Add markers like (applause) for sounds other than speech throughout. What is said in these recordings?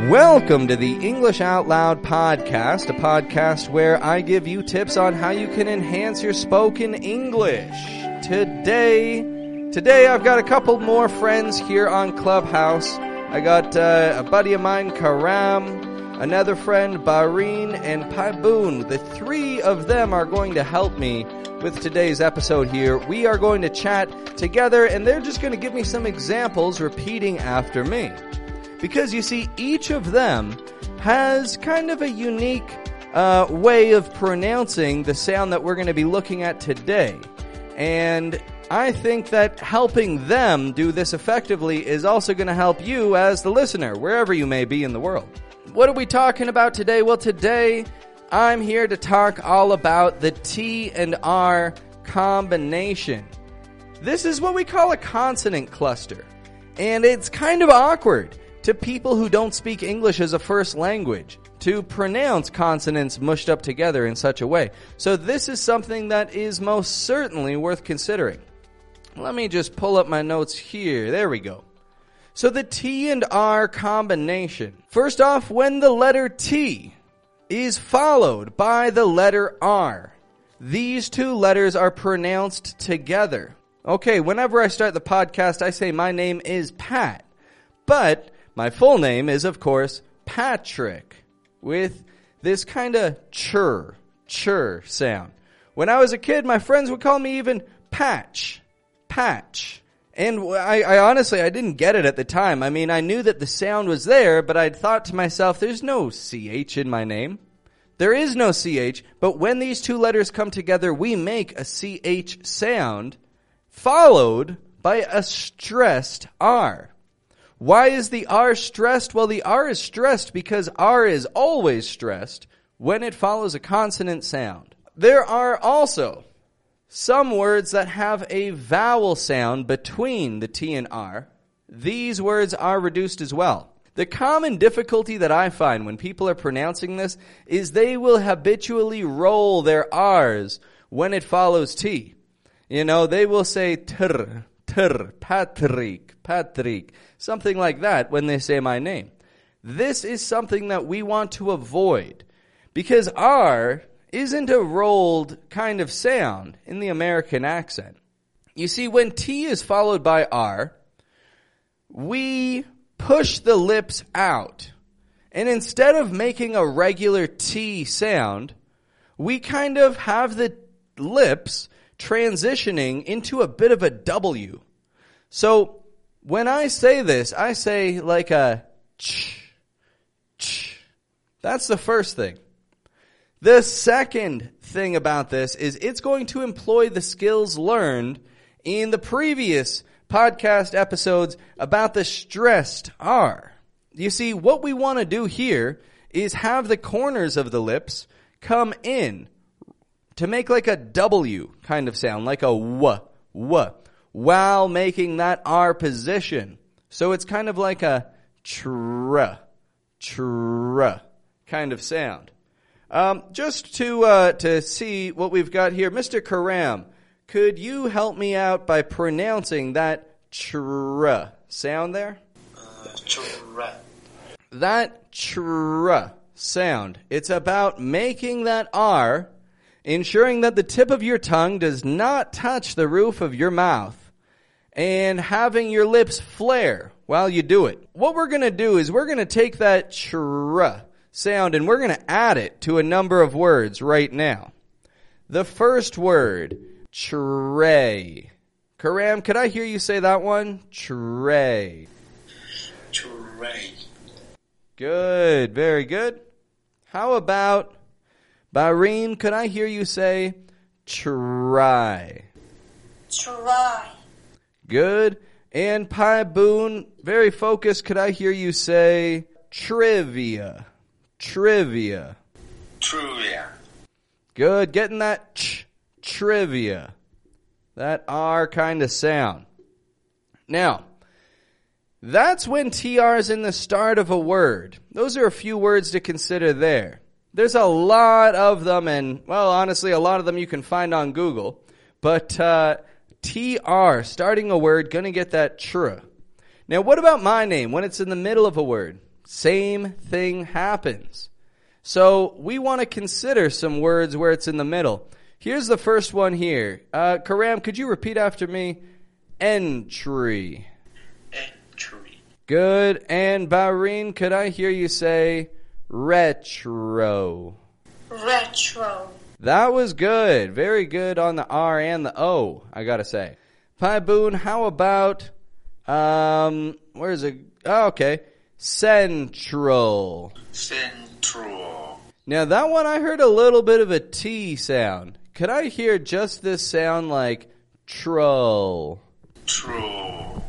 Welcome to the English Out Loud podcast, a podcast where I give you tips on how you can enhance your spoken English. Today, today I've got a couple more friends here on Clubhouse. I got uh, a buddy of mine, Karam, another friend, Bahrain, and Paiboon. The three of them are going to help me with today's episode here. We are going to chat together and they're just going to give me some examples repeating after me. Because you see, each of them has kind of a unique uh, way of pronouncing the sound that we're going to be looking at today. And I think that helping them do this effectively is also going to help you as the listener, wherever you may be in the world. What are we talking about today? Well, today I'm here to talk all about the T and R combination. This is what we call a consonant cluster. And it's kind of awkward to people who don't speak English as a first language to pronounce consonants mushed up together in such a way. So this is something that is most certainly worth considering. Let me just pull up my notes here. There we go. So the T and R combination. First off, when the letter T is followed by the letter R, these two letters are pronounced together. Okay, whenever I start the podcast, I say my name is Pat. But my full name is, of course, Patrick, with this kind of chur, chur sound. When I was a kid, my friends would call me even Patch, Patch. And I, I, honestly, I didn't get it at the time. I mean, I knew that the sound was there, but I'd thought to myself, there's no CH in my name. There is no CH, but when these two letters come together, we make a CH sound followed by a stressed R. Why is the R stressed? Well, the R is stressed because R is always stressed when it follows a consonant sound. There are also some words that have a vowel sound between the T and R. These words are reduced as well. The common difficulty that I find when people are pronouncing this is they will habitually roll their R's when it follows T. You know, they will say tr, tr, Patrick, Patrick something like that when they say my name. This is something that we want to avoid because R isn't a rolled kind of sound in the American accent. You see, when T is followed by R, we push the lips out. And instead of making a regular T sound, we kind of have the lips transitioning into a bit of a W. So when I say this, I say like a ch, ch. That's the first thing. The second thing about this is it's going to employ the skills learned in the previous podcast episodes about the stressed R. You see, what we want to do here is have the corners of the lips come in to make like a W kind of sound, like a w, w while making that R position. So it's kind of like a tr, tr kind of sound. Um, just to uh, to see what we've got here, Mr. Karam, could you help me out by pronouncing that tr sound there? Tr. That tr sound. It's about making that R, ensuring that the tip of your tongue does not touch the roof of your mouth and having your lips flare while you do it. What we're going to do is we're going to take that tr sound and we're going to add it to a number of words right now. The first word, tray. Karam, could I hear you say that one? Tray. Tray. Good, very good. How about Bahrain? Could I hear you say try? Try. Good. And Paiboon, very focused. Could I hear you say trivia? Trivia. Trivia. Good. Getting that ch, trivia. That R kind of sound. Now, that's when TR is in the start of a word. Those are a few words to consider there. There's a lot of them and, well, honestly, a lot of them you can find on Google. But, uh, TR, starting a word, gonna get that tr. Now what about my name when it's in the middle of a word? Same thing happens. So we want to consider some words where it's in the middle. Here's the first one here. Uh, Karam, could you repeat after me? Entry. Entry. Good. And Bahrain, could I hear you say retro? retro, That was good. Very good on the R and the O, I gotta say. Paiboon, how about, um, where's it? Oh, okay. Central. Central. Now that one I heard a little bit of a T sound. Could I hear just this sound like troll? True.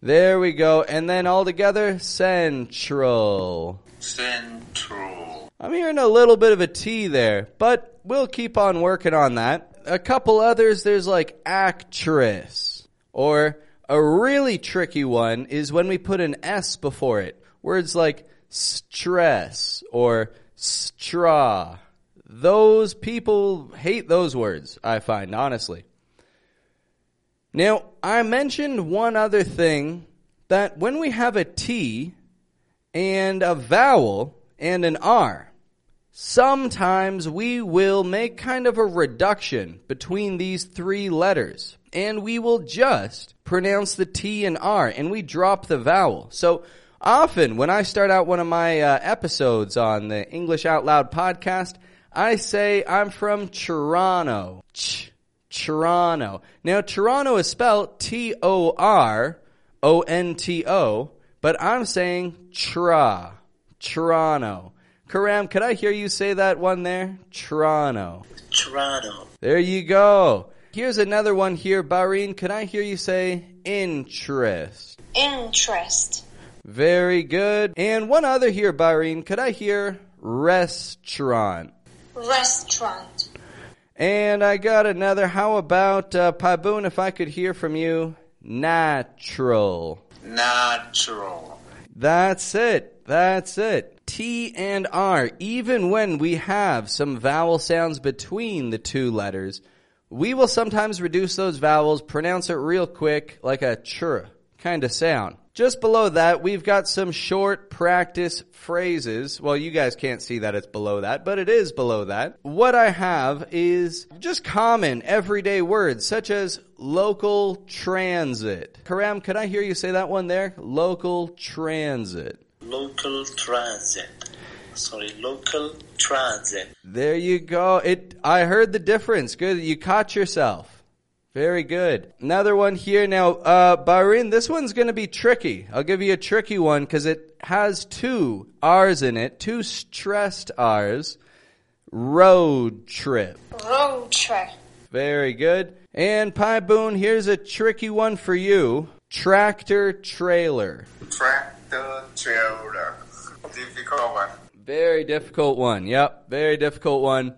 There we go. And then all together, central. Central. I'm hearing a little bit of a T there, but we'll keep on working on that. A couple others, there's like actress. Or a really tricky one is when we put an S before it. Words like stress or straw. Those people hate those words, I find, honestly. Now, I mentioned one other thing that when we have a T and a vowel and an R, sometimes we will make kind of a reduction between these three letters and we will just pronounce the T and R and we drop the vowel. So often when I start out one of my uh, episodes on the English Out Loud podcast, I say I'm from Toronto. Ch- Toronto. Now Toronto is spelled T-O-R-O-N-T-O, but I'm saying tra. Toronto. Karam, could I hear you say that one there? Toronto. Toronto. There you go. Here's another one here. Bahrain, could I hear you say interest? interest, Very good. And one other here, Bahrain. Could I hear restaurant? restaurant, And I got another. How about uh, Paboon? If I could hear from you, natural. Natural. That's it. That's it. T and R. Even when we have some vowel sounds between the two letters, we will sometimes reduce those vowels, pronounce it real quick, like a chur kind of sound. Just below that, we've got some short practice phrases. Well, you guys can't see that it's below that, but it is below that. What I have is just common everyday words such as local transit. Karam, could I hear you say that one there? Local transit. Local transit. Sorry, local transit. There you go. It. I heard the difference. Good. You caught yourself. Very good. Another one here now. Uh, Bahrain, this one's going to be tricky. I'll give you a tricky one because it has two R's in it, two stressed R's. Road trip. road trip, Very good. And Paiboon, here's a tricky one for you. Tractor trailer. Tractor trailer. Difficult one. Very difficult one. Yep, very difficult one.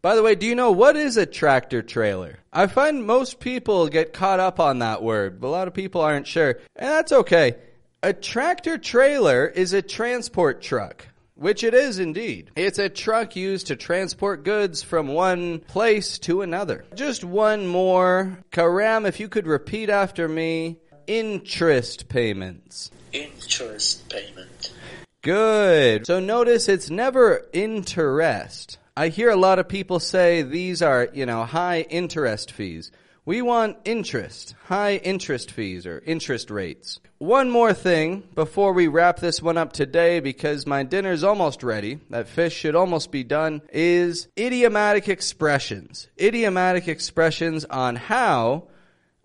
By the way, do you know what is a tractor trailer? I find most people get caught up on that word, but a lot of people aren't sure. And that's okay. A tractor trailer is a transport truck, which it is indeed. It's a truck used to transport goods from one place to another. Just one more. Karam, if you could repeat after me. Interest payments. Interest payment. Good. So notice it's never interest. I hear a lot of people say these are, you know, high interest fees. We want interest, high interest fees or interest rates. One more thing before we wrap this one up today because my dinner's almost ready. That fish should almost be done is idiomatic expressions. Idiomatic expressions on how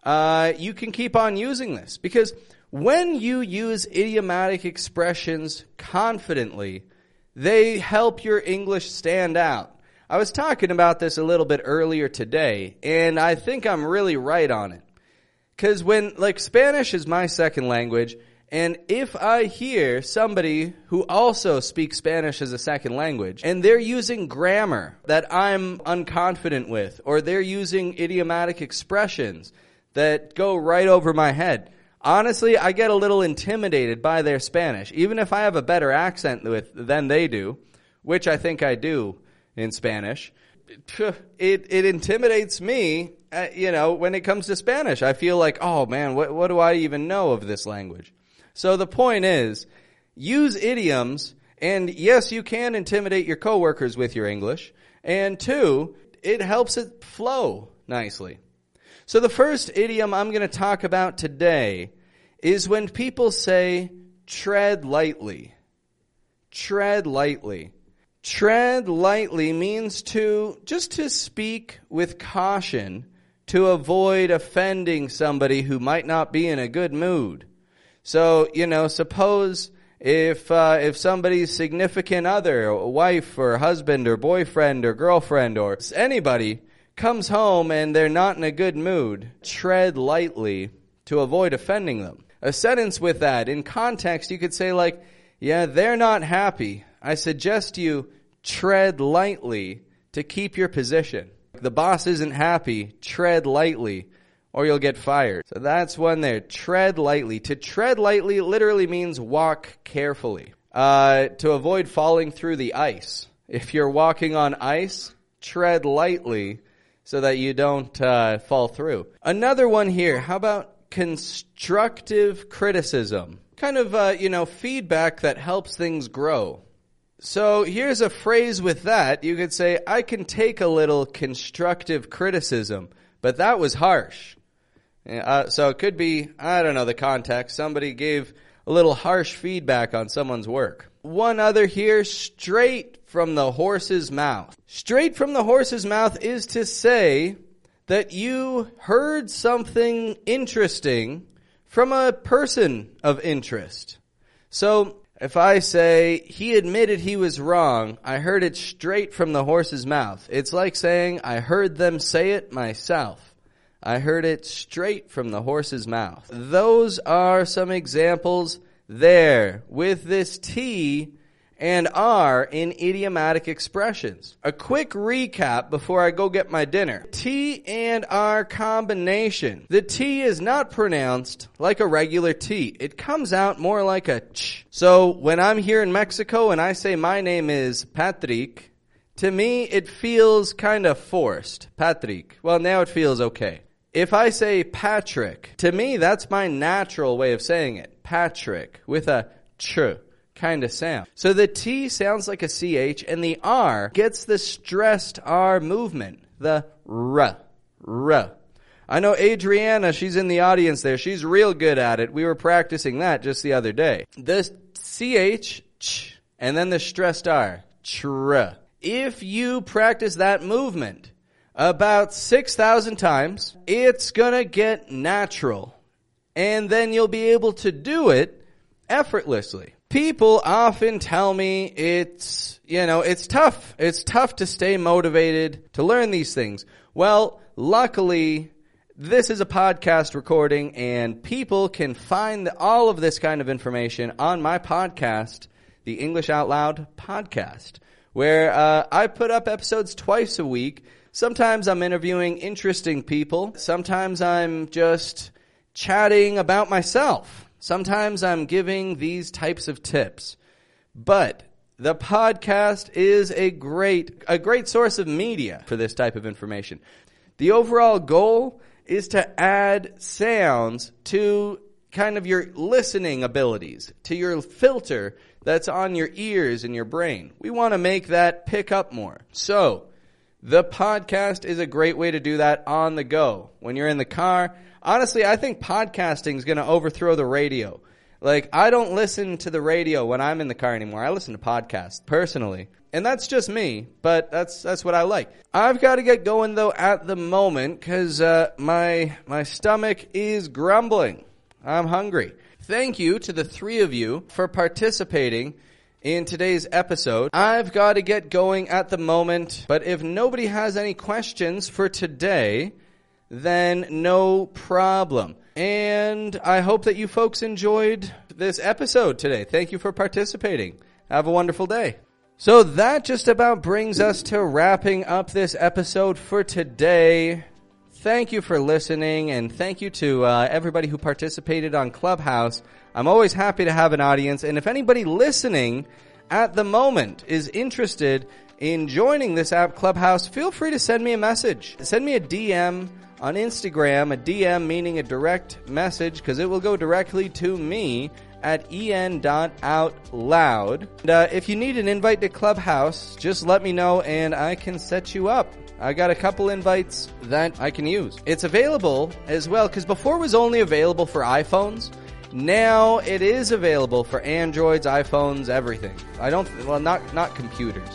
uh, you can keep on using this because when you use idiomatic expressions confidently, they help your English stand out. I was talking about this a little bit earlier today, and I think I'm really right on it. Cause when, like, Spanish is my second language, and if I hear somebody who also speaks Spanish as a second language, and they're using grammar that I'm unconfident with, or they're using idiomatic expressions that go right over my head, honestly, I get a little intimidated by their Spanish, even if I have a better accent with than they do, which I think I do in Spanish. (sighs) It it intimidates me, uh, you know, when it comes to Spanish. I feel like, oh man, what what do I even know of this language? So the point is, use idioms, and yes, you can intimidate your coworkers with your English, and two, it helps it flow nicely. So the first idiom I'm going to talk about today is when people say tread lightly. Tread lightly. Tread lightly means to just to speak with caution to avoid offending somebody who might not be in a good mood. So, you know, suppose if uh, if somebody's significant other, wife or husband or boyfriend or girlfriend or anybody comes home and they're not in a good mood, tread lightly to avoid offending them. A sentence with that in context, you could say like, yeah, they're not happy. I suggest you tread lightly to keep your position. The boss isn't happy, tread lightly or you'll get fired. So that's one there. Tread lightly. To tread lightly literally means walk carefully. Uh, to avoid falling through the ice. If you're walking on ice, tread lightly so that you don't uh, fall through. Another one here. How about constructive criticism? Kind of, uh, you know, feedback that helps things grow. So here's a phrase with that. You could say, I can take a little constructive criticism, but that was harsh. Uh, so it could be, I don't know the context. Somebody gave a little harsh feedback on someone's work. One other here, straight from the horse's mouth. Straight from the horse's mouth is to say that you heard something interesting from a person of interest. So if I say, he admitted he was wrong, I heard it straight from the horse's mouth. It's like saying, I heard them say it myself. I heard it straight from the horse's mouth. Those are some examples there with this T and R in idiomatic expressions. A quick recap before I go get my dinner. T and R combination. The T is not pronounced like a regular T. It comes out more like a ch. So when I'm here in Mexico and I say my name is Patrick, to me it feels kind of forced. Patrick. Well, now it feels okay. If I say Patrick, to me that's my natural way of saying it. Patrick with a ch kind of sound. So the T sounds like a CH and the R gets the stressed R movement. The R. R. I know Adriana, she's in the audience there. She's real good at it. We were practicing that just the other day. The CH, ch, and then the stressed R. Tr. If you practice that movement about 6,000 times, it's gonna get natural. And then you'll be able to do it effortlessly people often tell me it's, you know, it's tough. It's tough to stay motivated to learn these things. Well, luckily, this is a podcast recording and people can find all of this kind of information on my podcast, the English Out Loud podcast, where uh, I put up episodes twice a week. Sometimes I'm interviewing interesting people. Sometimes I'm just chatting about myself. Sometimes I'm giving these types of tips, but the podcast is a great, a great source of media for this type of information. The overall goal is to add sounds to kind of your listening abilities, to your filter that's on your ears and your brain. We want to make that pick up more. So, the podcast is a great way to do that on the go. When you're in the car, honestly, I think podcasting is going to overthrow the radio. Like, I don't listen to the radio when I'm in the car anymore. I listen to podcasts personally. And that's just me, but that's that's what I like. I've got to get going though at the moment cuz uh, my my stomach is grumbling. I'm hungry. Thank you to the 3 of you for participating in today's episode. I've got to get going at the moment, but if nobody has any questions for today, then no problem. And I hope that you folks enjoyed this episode today. Thank you for participating. Have a wonderful day. So that just about brings us to wrapping up this episode for today. Thank you for listening and thank you to uh, everybody who participated on Clubhouse. I'm always happy to have an audience and if anybody listening at the moment is interested in joining this app Clubhouse, feel free to send me a message. Send me a DM on Instagram, a DM meaning a direct message, because it will go directly to me, at en.outloud. And, uh, if you need an invite to Clubhouse, just let me know and I can set you up. I got a couple invites that I can use. It's available as well because before it was only available for iPhones. Now it is available for Androids, iPhones, everything. I don't well not not computers,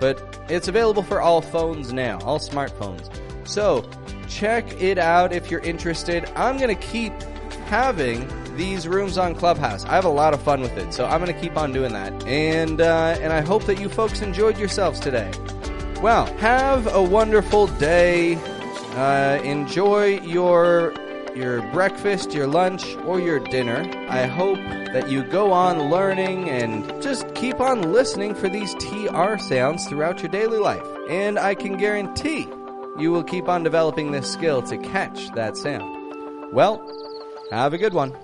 but it's available for all phones now, all smartphones. So, check it out if you're interested. I'm going to keep having these rooms on Clubhouse. I have a lot of fun with it, so I'm going to keep on doing that. And uh, and I hope that you folks enjoyed yourselves today. Well, have a wonderful day. Uh, enjoy your your breakfast, your lunch, or your dinner. I hope that you go on learning and just keep on listening for these TR sounds throughout your daily life. And I can guarantee you will keep on developing this skill to catch that sound. Well, have a good one.